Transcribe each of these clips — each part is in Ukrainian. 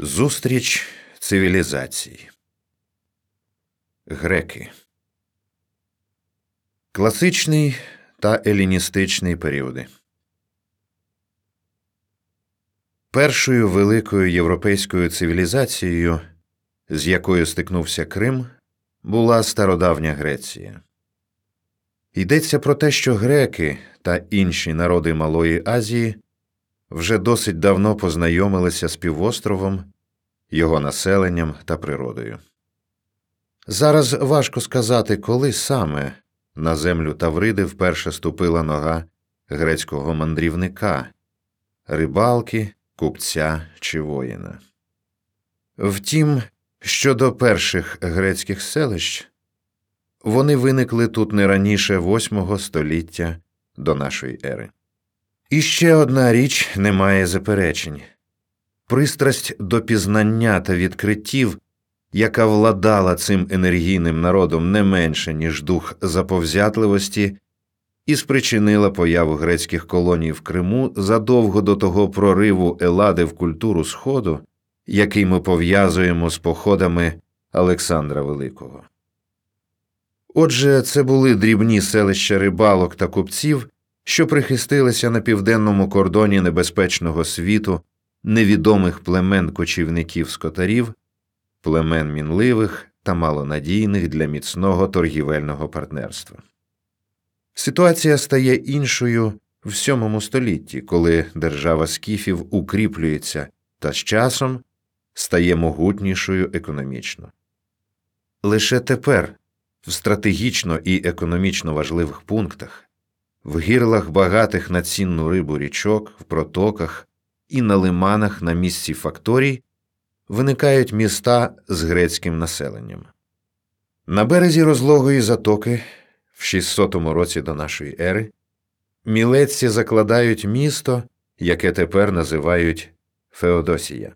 Зустріч цивілізацій. Греки. Класичний та еліністичний періоди. Першою великою європейською цивілізацією, з якою стикнувся Крим, була стародавня Греція. Йдеться про те, що греки та інші народи Малої Азії вже досить давно познайомилися з півостровом, його населенням та природою. Зараз важко сказати, коли саме на землю Тавриди вперше ступила нога грецького мандрівника, рибалки, купця чи воїна. Втім, щодо перших грецьких селищ, вони виникли тут не раніше восьмого століття до нашої ери. І ще одна річ не має заперечень пристрасть до пізнання та відкриттів, яка владала цим енергійним народом не менше, ніж дух заповзятливості, і спричинила появу грецьких колоній в Криму задовго до того прориву Елади в культуру Сходу, який ми пов'язуємо з походами Олександра Великого. Отже, це були дрібні селища рибалок та купців що прихистилися на південному кордоні небезпечного світу невідомих племен кочівників скотарів, племен мінливих та малонадійних для міцного торгівельного партнерства. Ситуація стає іншою в сьомому столітті, коли держава скіфів укріплюється та з часом стає могутнішою економічно. Лише тепер в стратегічно і економічно важливих пунктах в гірлах багатих на цінну рибу річок, в протоках і на лиманах на місці факторій виникають міста з грецьким населенням. На березі розлогої затоки в 600 році до нашої ери мілеці закладають місто, яке тепер називають Феодосія.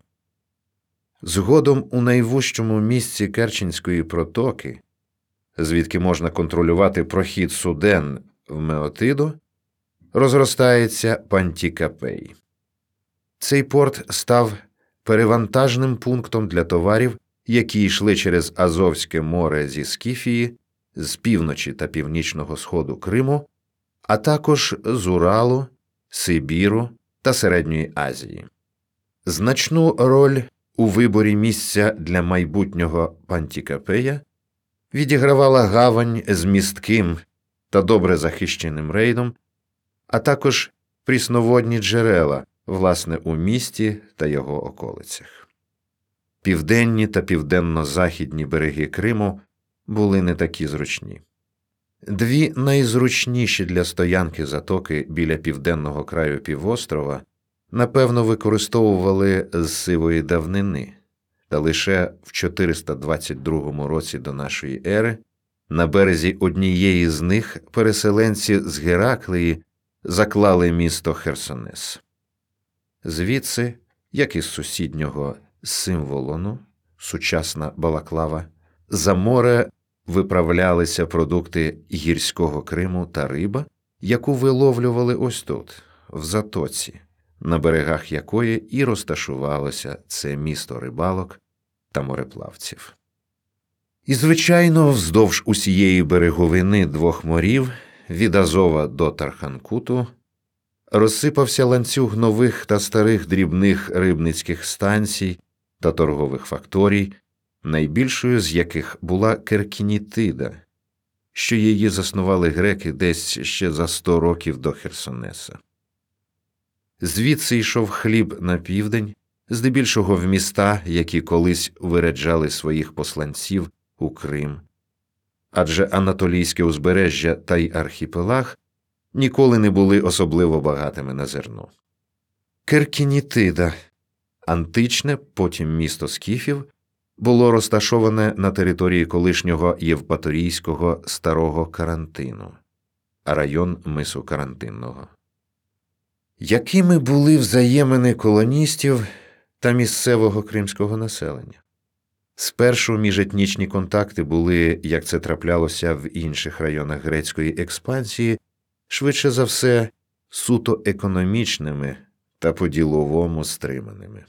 Згодом у найвужчому місці Керченської протоки, звідки можна контролювати прохід суден в Меотиду розростається Пантікапей. Цей порт став перевантажним пунктом для товарів, які йшли через Азовське море зі Скіфії, з півночі та північного сходу Криму, а також з Уралу, Сибіру та Середньої Азії. Значну роль у виборі місця для майбутнього Пантікапея відігравала гавань з містким та добре захищеним рейдом, а також прісноводні джерела, власне, у місті та його околицях. Південні та південно-західні береги Криму були не такі зручні. Дві найзручніші для стоянки затоки біля південного краю півострова напевно використовували з сивої давнини, та лише в 422 році до нашої ери на березі однієї з них переселенці з Гераклеї заклали місто Херсонес. Звідси, як із сусіднього символону, сучасна балаклава, за море виправлялися продукти гірського Криму та риба, яку виловлювали ось тут, в затоці, на берегах якої і розташувалося це місто рибалок та мореплавців. І, звичайно, вздовж усієї береговини двох морів від Азова до Тарханкуту розсипався ланцюг нових та старих дрібних рибницьких станцій та торгових факторій, найбільшою з яких була Керкінітида, що її заснували греки десь ще за сто років до Херсонеса. Звідси йшов хліб на південь, здебільшого в міста, які колись виряджали своїх посланців у Крим, адже Анатолійське узбережжя та й архіпелаг ніколи не були особливо багатими на зерно. Керкінітида, античне, потім місто Скіфів, було розташоване на території колишнього Євпаторійського старого карантину, район мису карантинного. Якими були взаємини колоністів та місцевого кримського населення? Спершу міжетнічні контакти були, як це траплялося в інших районах грецької експансії, швидше за все, суто економічними та по діловому стриманими.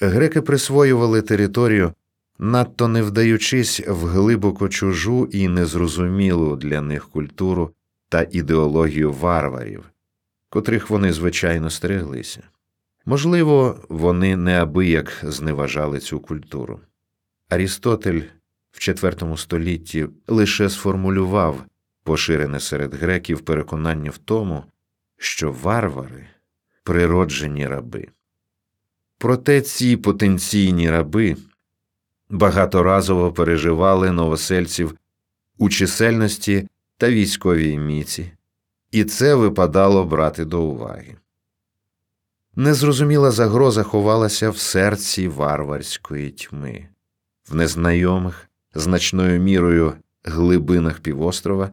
Греки присвоювали територію, надто не вдаючись в глибоко чужу і незрозумілу для них культуру та ідеологію варварів, котрих вони звичайно стереглися. Можливо, вони неабияк зневажали цю культуру. Арістотель в IV столітті лише сформулював поширене серед греків переконання в тому, що варвари природжені раби. Проте ці потенційні раби багаторазово переживали новосельців у чисельності та військовій міці, і це випадало брати до уваги. Незрозуміла загроза ховалася в серці варварської тьми, в незнайомих, значною мірою глибинах півострова,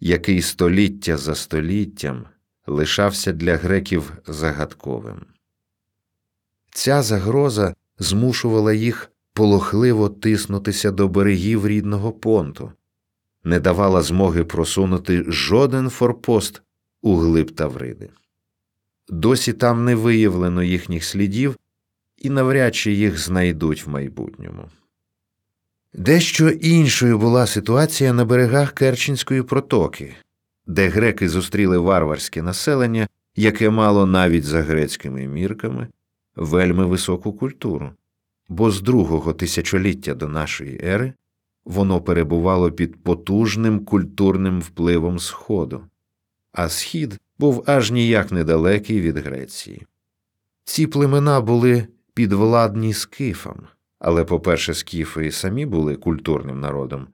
який століття за століттям лишався для греків загадковим. Ця загроза змушувала їх полохливо тиснутися до берегів рідного понту, не давала змоги просунути жоден форпост у глиб Тавриди. Досі там не виявлено їхніх слідів і навряд чи їх знайдуть в майбутньому. Дещо іншою була ситуація на берегах Керченської протоки, де греки зустріли варварське населення, яке мало навіть за грецькими мірками вельми високу культуру, бо з другого тисячоліття до нашої ери воно перебувало під потужним культурним впливом Сходу, а схід був аж ніяк недалекий від Греції. Ці племена були підвладні скифам, але, по-перше, скіфи самі були культурним народом,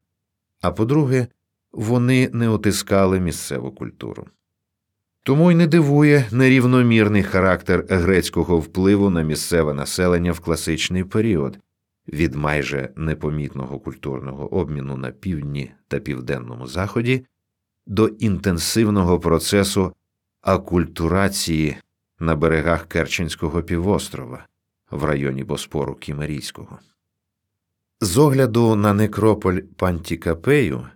а по-друге, вони не отискали місцеву культуру. Тому й не дивує нерівномірний характер грецького впливу на місцеве населення в класичний період від майже непомітного культурного обміну на півдні та південному заході до інтенсивного процесу акультурації на берегах Керченського півострова в районі Боспору Кімерійського. З огляду на некрополь Пантікапею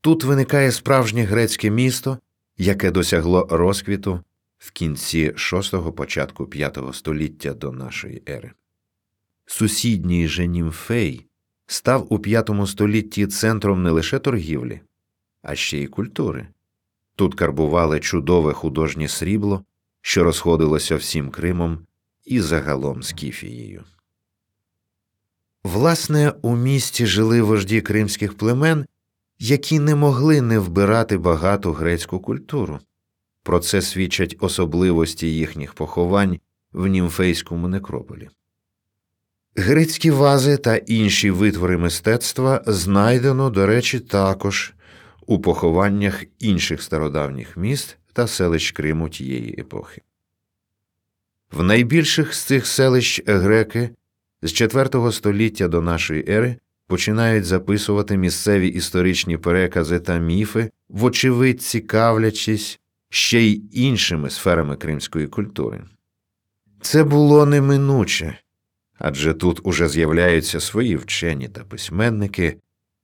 тут виникає справжнє грецьке місто, яке досягло розквіту в кінці VI – початку V століття до нашої ери. Сусідній же Німфей став у V столітті центром не лише торгівлі, а ще й культури. Тут карбували чудове художнє срібло, що розходилося всім Кримом і загалом Скіфією. Власне, у місті жили вожді кримських племен, які не могли не вбирати багату грецьку культуру. Про це свідчать особливості їхніх поховань в німфейському некрополі. Грецькі вази та інші витвори мистецтва знайдено, до речі, також у похованнях інших стародавніх міст та селищ Криму тієї епохи. В найбільших з цих селищ греки з IV століття до нашої ери починають записувати місцеві історичні перекази та міфи, вочевидь цікавлячись ще й іншими сферами кримської культури. Це було неминуче, адже тут уже з'являються свої вчені та письменники,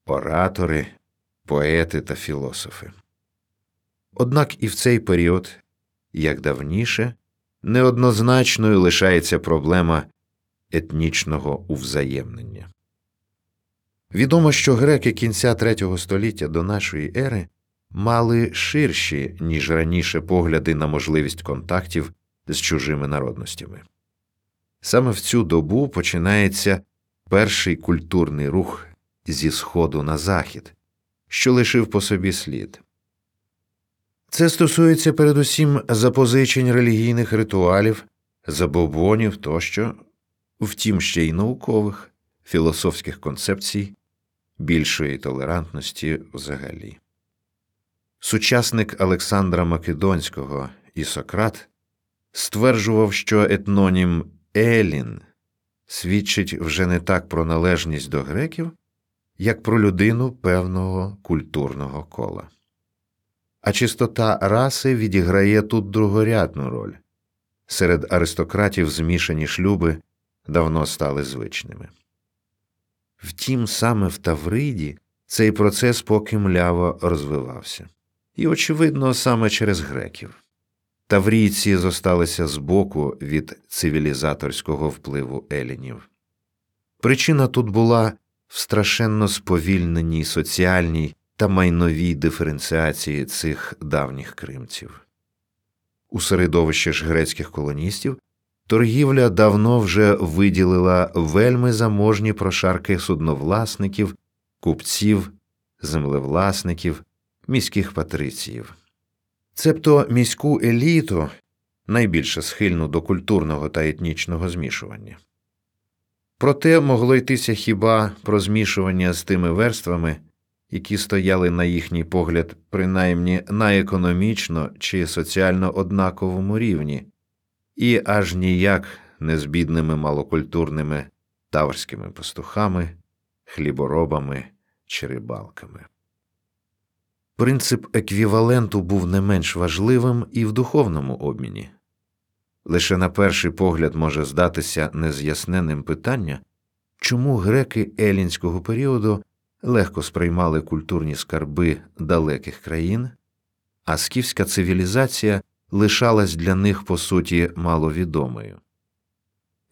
оратори, поети та філософи. Однак і в цей період, як давніше, неоднозначною лишається проблема етнічного увзаємнення. Відомо, що греки кінця третього століття до нашої ери мали ширші, ніж раніше погляди на можливість контактів з чужими народностями. Саме в цю добу починається перший культурний рух зі сходу на захід, що лишив по собі слід. Це стосується передусім запозичень релігійних ритуалів, забобонів тощо, втім ще й наукових, філософських концепцій, більшої толерантності взагалі. Сучасник Олександра Македонського і Сократ стверджував, що етнонім Елін свідчить вже не так про належність до греків, як про людину певного культурного кола. А чистота раси відіграє тут другорядну роль серед аристократів змішані шлюби давно стали звичними. Втім, саме в Тавриді цей процес поки мляво розвивався, і, очевидно, саме через греків. таврійці зосталися збоку від цивілізаторського впливу елінів. Причина тут була в страшенно сповільненій соціальній та майновій диференціації цих давніх кримців. У середовище ж грецьких колоністів торгівля давно вже виділила вельми заможні прошарки судновласників, купців, землевласників, міських патриціїв. Цебто міську еліту найбільше схильну до культурного та етнічного змішування. Проте могло йтися хіба про змішування з тими верствами, які стояли на їхній погляд, принаймні на економічно чи соціально однаковому рівні, і аж ніяк не з бідними малокультурними таврськими пастухами, хліборобами чи рибалками. Принцип еквіваленту був не менш важливим і в духовному обміні. Лише на перший погляд може здатися нез'ясненим питання, чому греки елінського періоду легко сприймали культурні скарби далеких країн, а скіфська цивілізація лишалась для них по суті маловідомою.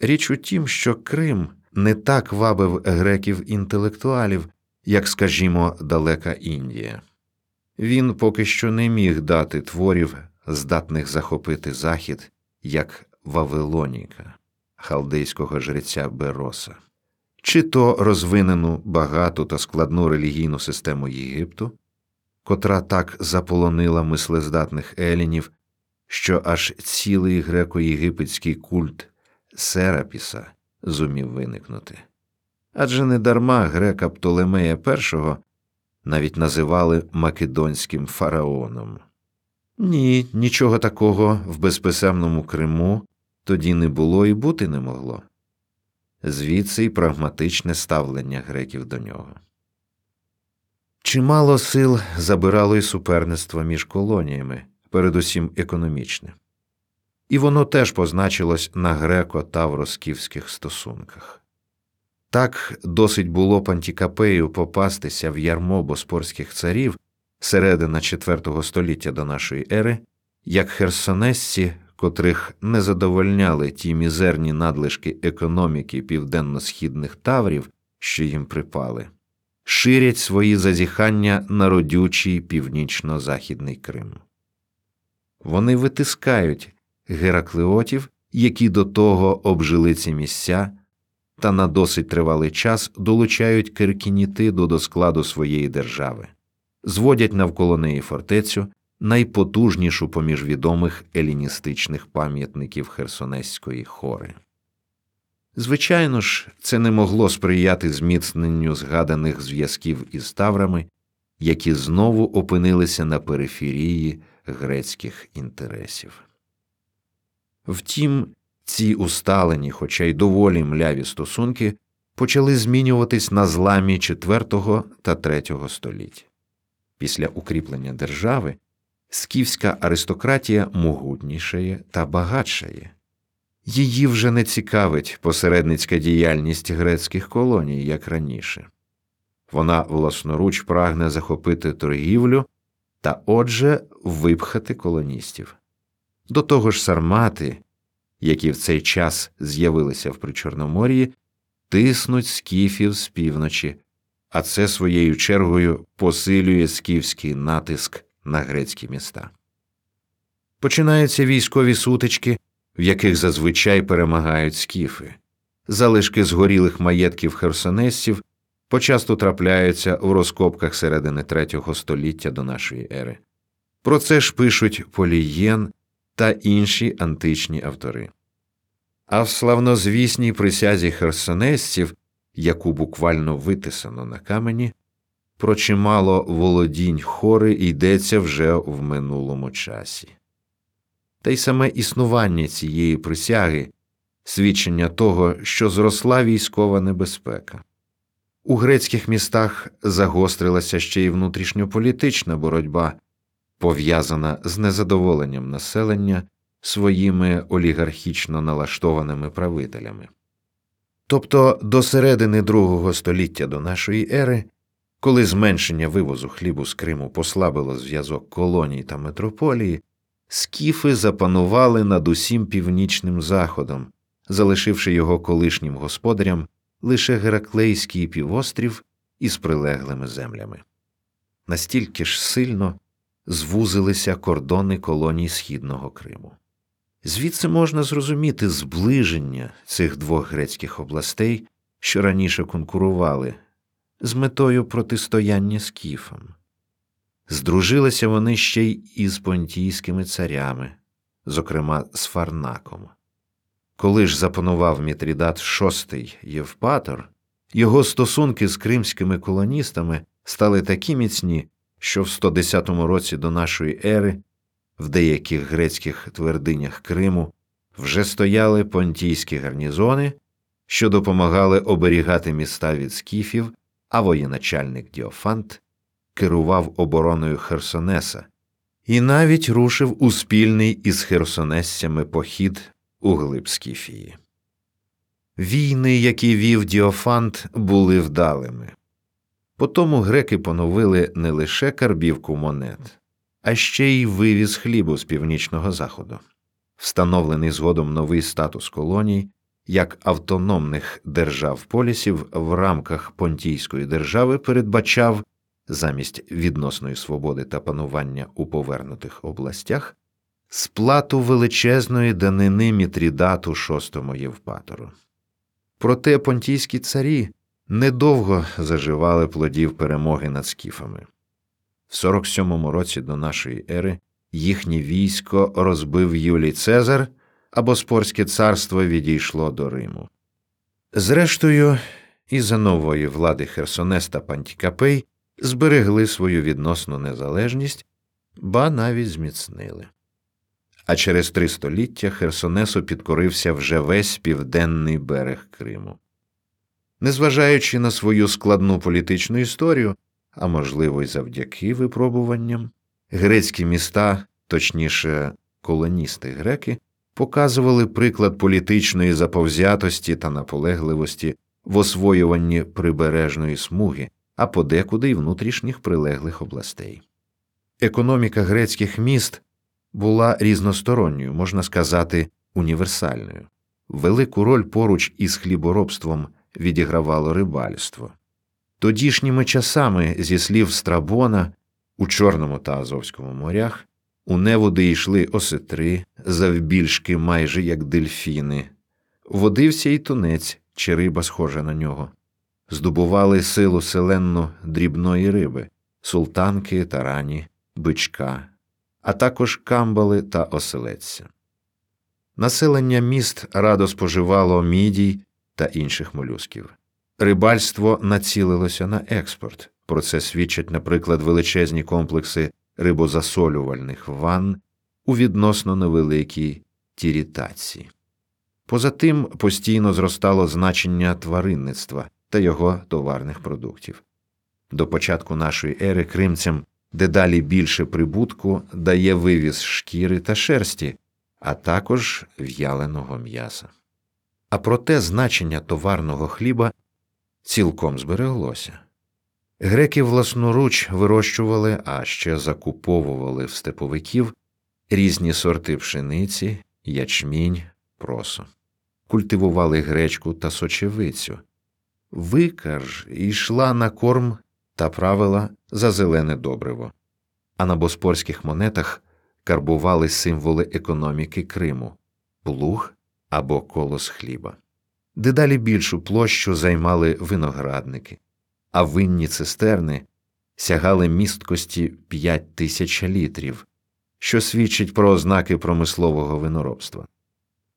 Річ у тім, що Крим не так вабив греків інтелектуалів, як, скажімо, далека Індія. Він поки що не міг дати творів, здатних захопити захід, як Вавилоніка, халдейського жреця Бероса, чи то розвинену багату та складну релігійну систему Єгипту, котра так заполонила мислездатних елінів, що аж цілий греко-єгипетський культ Серапіса зумів виникнути. Адже недарма грека Птолемея І навіть називали Македонським фараоном. Ні, нічого такого в безписемному Криму тоді не було і бути не могло. Звідси й прагматичне ставлення греків до нього. Чимало сил забирало й суперництво між колоніями, передусім економічне, і воно теж позначилось на греко-тавро-скіфських стосунках. Так досить було Пантікапею попастися в ярмо боспорських царів середина IV століття до нашої ери, як херсонесці, котрих не задовольняли ті мізерні надлишки економіки південно-східних таврів, що їм припали, ширять свої зазіхання на родючий північно-західний Крим. Вони витискають гераклеотів, які до того обжили ці місця та на досить тривалий час долучають Киркінітиду до складу своєї держави, зводять навколо неї фортецю, найпотужнішу поміж відомих еліністичних пам'ятників Херсонеської хори. Звичайно ж, це не могло сприяти зміцненню згаданих зв'язків із Таврами, які знову опинилися на периферії грецьких інтересів. Втім, ці усталені, хоча й доволі мляві стосунки, почали змінюватись на зламі IV та III століть. Після укріплення держави скіфська аристократія могутнішає та багатшає. Її вже не цікавить посередницька діяльність грецьких колоній, як раніше. Вона власноруч прагне захопити торгівлю та отже випхати колоністів. До того ж, сармати, які в цей час з'явилися в Причорномор'ї, тиснуть скіфів з півночі, а це своєю чергою посилює скіфський натиск на грецькі міста. Починаються військові сутички, в яких зазвичай перемагають скіфи, залишки згорілих маєтків херсонесців почасту трапляються в розкопках середини третього століття до нашої ери. Про це ж пишуть Полієн та інші античні автори. А в славнозвісній присязі херсонесців, яку буквально витисано на камені, про чимало володінь хори йдеться вже в минулому часі. Та й саме існування цієї присяги свідчення того, що зросла військова небезпека. У грецьких містах загострилася ще й внутрішньополітична боротьба, пов'язана з незадоволенням населення своїми олігархічно налаштованими правителями. Тобто до середини другого століття до нашої ери, коли зменшення вивозу хлібу з Криму послабило зв'язок колоній та метрополії, скіфи запанували над усім північним заходом, залишивши його колишнім господарям лише Гераклейський півострів із прилеглими землями. Настільки ж сильно звузилися кордони колоній Східного Криму. Звідси можна зрозуміти зближення цих двох грецьких областей, що раніше конкурували, з метою протистояння скіфам. Здружилися вони ще й із понтійськими царями, зокрема з Фарнаком. Коли ж запанував Мітрідат VI Євпатор, його стосунки з кримськими колоністами стали такі міцні, що в 110 році до нашої ери в деяких грецьких твердинях Криму вже стояли понтійські гарнізони, що допомагали оберігати міста від скіфів, а воєначальник Діофант керував обороною Херсонеса і навіть рушив у спільний із херсонесцями похід у глиб Скіфії. Війни, які вів Діофант, були вдалими. Потому греки поновили не лише карбівку монет, а ще й вивіз хлібу з північного заходу. Встановлений згодом новий статус колоній як автономних держав полісів в рамках Понтійської держави передбачав замість відносної свободи та панування у повернутих областях сплату величезної данини Мітрідату VI Євпатору. Проте понтійські царі недовго заживали плодів перемоги над скіфами. В 47-му році до нашої ери їхнє військо розбив Юлій Цезар, а Боспорське царство відійшло до Риму. Зрештою, і за нової влади Херсонес та Пантікапей зберегли свою відносну незалежність, ба навіть зміцнили. А через три століття Херсонесу підкорився вже весь південний берег Криму. Незважаючи на свою складну політичну історію, а можливо, й завдяки випробуванням, грецькі міста, точніше, колоністи греки, показували приклад політичної заповзятості та наполегливості в освоюванні прибережної смуги, а подекуди й внутрішніх прилеглих областей. Економіка грецьких міст була різносторонньою, можна сказати, універсальною. Велику роль поруч із хліборобством відігравало рибальство. Тодішніми часами, зі слів Страбона, у Чорному та Азовському морях, у неводи йшли осетри, завбільшки майже як дельфіни, водився й тунець чи риба схожа на нього, здобували силу селенну дрібної риби, султанки, тарані, бичка, а також камбали та оселедця. Населення міст радо споживало мідій та інших молюсків. Рибальство націлилося на експорт. Про це свідчать, наприклад, величезні комплекси рибозасолювальних ванн у відносно невеликій тірітації. Поза тим постійно зростало значення тваринництва та його товарних продуктів. До початку нашої ери кримцям дедалі більше прибутку дає вивіз шкіри та шерсті, а також в'яленого м'яса. А проте значення товарного хліба цілком збереглося. Греки власноруч вирощували, а ще закуповували в степовиків різні сорти пшениці, ячмінь, просо, культивували гречку та сочевицю. Викар йшла на корм та правила за зелене добриво, а на боспорських монетах карбували символи економіки Криму плуг або колос хліба. Дедалі більшу площу займали виноградники, а винні цистерни сягали місткості 5 тисяч літрів, що свідчить про ознаки промислового виноробства.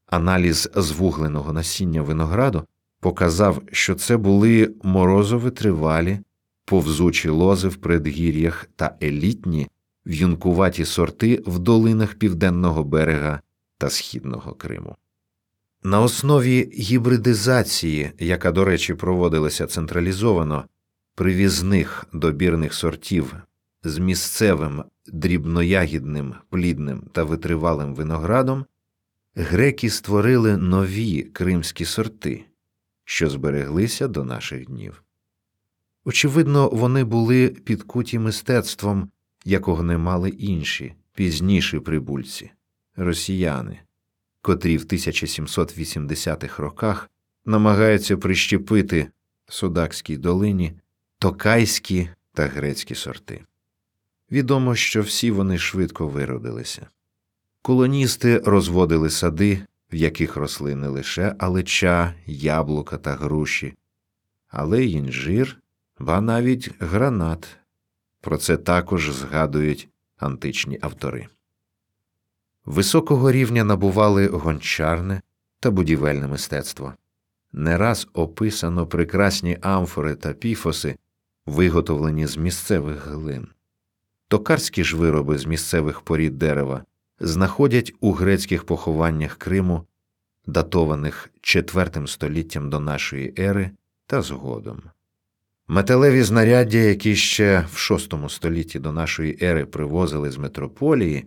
Аналіз звугленого насіння винограду показав, що це були морозовитривалі, повзучі лози в предгір'ях та елітні в'юнкуваті сорти в долинах південного берега та східного Криму. На основі гібридизації, яка, до речі, проводилася централізовано, привізних добірних сортів з місцевим дрібноягідним, плідним та витривалим виноградом, греки створили нові кримські сорти, що збереглися до наших днів. Очевидно, вони були підкуті мистецтвом, якого не мали інші пізніші прибульці росіяни, котрі в 1780-х роках намагаються прищепити Судакській долині токайські та грецькі сорти. Відомо, що всі вони швидко виродилися. Колоністи розводили сади, в яких росли не лише алеча, яблука та груші, але й інжир, ба навіть гранат. Про це також згадують античні автори. Високого рівня набували гончарне та будівельне мистецтво. Не раз описано прекрасні амфори та піфоси, виготовлені з місцевих глин. Токарські ж вироби з місцевих порід дерева знаходять у грецьких похованнях Криму, датованих IV століттям до нашої ери та згодом. Металеві знаряддя, які ще в VI столітті до нашої ери привозили з метрополії,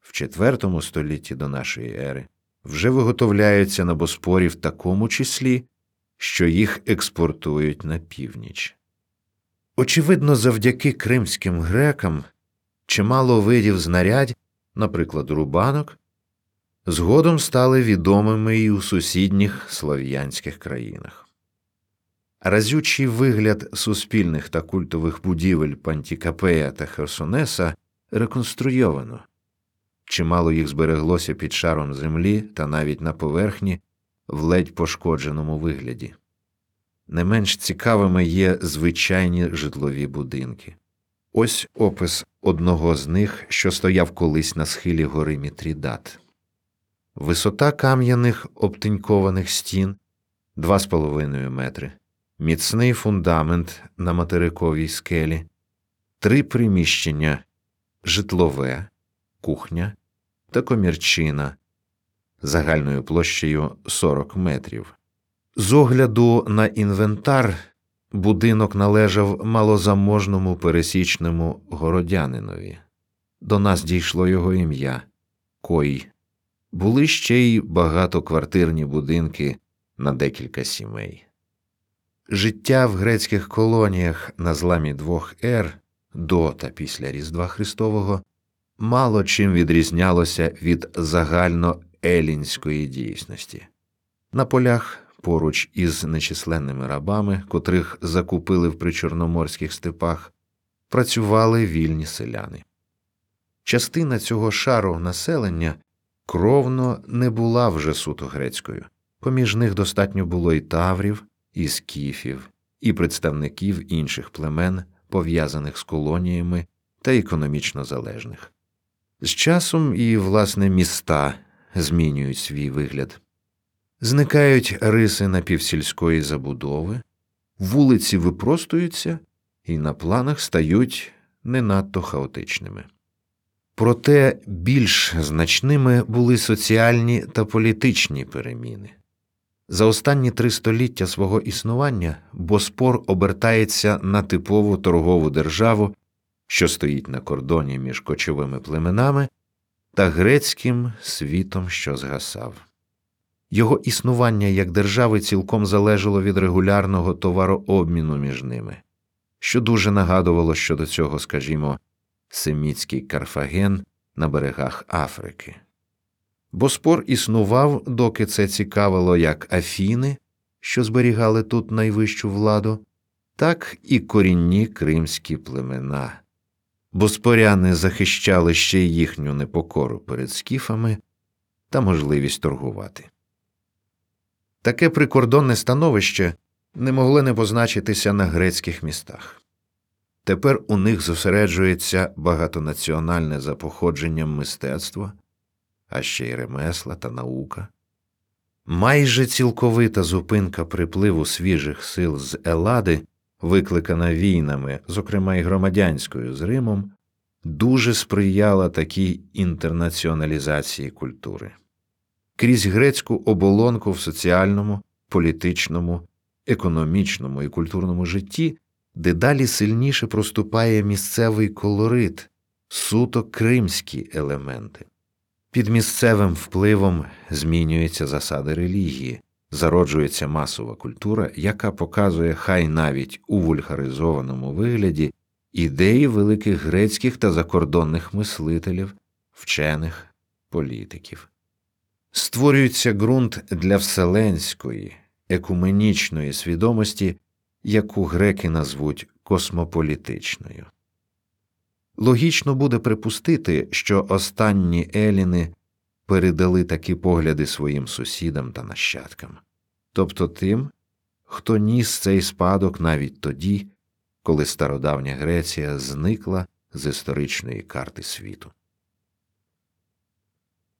в IV столітті до нашої ери вже виготовляються на Боспорі в такому числі, що їх експортують на північ. Очевидно, завдяки кримським грекам чимало видів знарядь, наприклад, рубанок, згодом стали відомими і у сусідніх слов'янських країнах. Разючий вигляд суспільних та культових будівель Пантікапея та Херсонеса реконструйовано. Чимало їх збереглося під шаром землі та навіть на поверхні в ледь пошкодженому вигляді. Не менш цікавими є звичайні житлові будинки. Ось опис одного з них, що стояв колись на схилі гори Мітрідат. Висота кам'яних обтинькованих стін 2,5 метри, міцний фундамент на материковій скелі, три приміщення житлове, кухня та комірчина загальною площею 40 метрів. З огляду на інвентар будинок належав малозаможному пересічному городянинові. До нас дійшло його ім'я Кой. Були ще й багатоквартирні будинки на декілька сімей. Життя в грецьких колоніях на зламі двох ер до та після Різдва Христового мало чим відрізнялося від загальноелінської дійсності. На полях поруч із нечисленними рабами, котрих закупили в причорноморських степах, працювали вільні селяни. Частина цього шару населення кровно не була вже суто грецькою, поміж них достатньо було і таврів, і скіфів, і представників інших племен, пов'язаних з колоніями та економічно залежних. З часом і, власне, міста змінюють свій вигляд. Зникають риси напівсільської забудови, вулиці випростуються і на планах стають не надто хаотичними. Проте більш значними були соціальні та політичні переміни. За останні три століття свого існування Боспор обертається на типову торгову державу, що стоїть на кордоні між кочовими племенами та грецьким світом, що згасав. Його існування як держави цілком залежало від регулярного товарообміну між ними, що дуже нагадувало щодо цього, скажімо, семітський Карфаген на берегах Африки. Бо спор існував, доки це цікавило як Афіни, що зберігали тут найвищу владу, так і корінні кримські племена, бо споряни захищали ще й їхню непокору перед скіфами та можливість торгувати. Таке прикордонне становище не могло не позначитися на грецьких містах. Тепер у них зосереджується багатонаціональне за походженням мистецтво, а ще й ремесла та наука. Майже цілковита зупинка припливу свіжих сил з Елади, викликана війнами, зокрема й громадянською з Римом, дуже сприяла такій інтернаціоналізації культури крізь грецьку оболонку в соціальному, політичному, економічному і культурному житті, дедалі сильніше проступає місцевий колорит, суто кримські елементи. Під місцевим впливом змінюються засади релігії, зароджується масова культура, яка показує хай навіть у вульгаризованому вигляді ідеї великих грецьких та закордонних мислителів, вчених, політиків. Створюється ґрунт для вселенської, екуменічної свідомості, яку греки назвуть космополітичною. Логічно буде припустити, що останні еліни передали такі погляди своїм сусідам та нащадкам, тобто тим, хто ніс цей спадок навіть тоді, коли стародавня Греція зникла з історичної карти світу.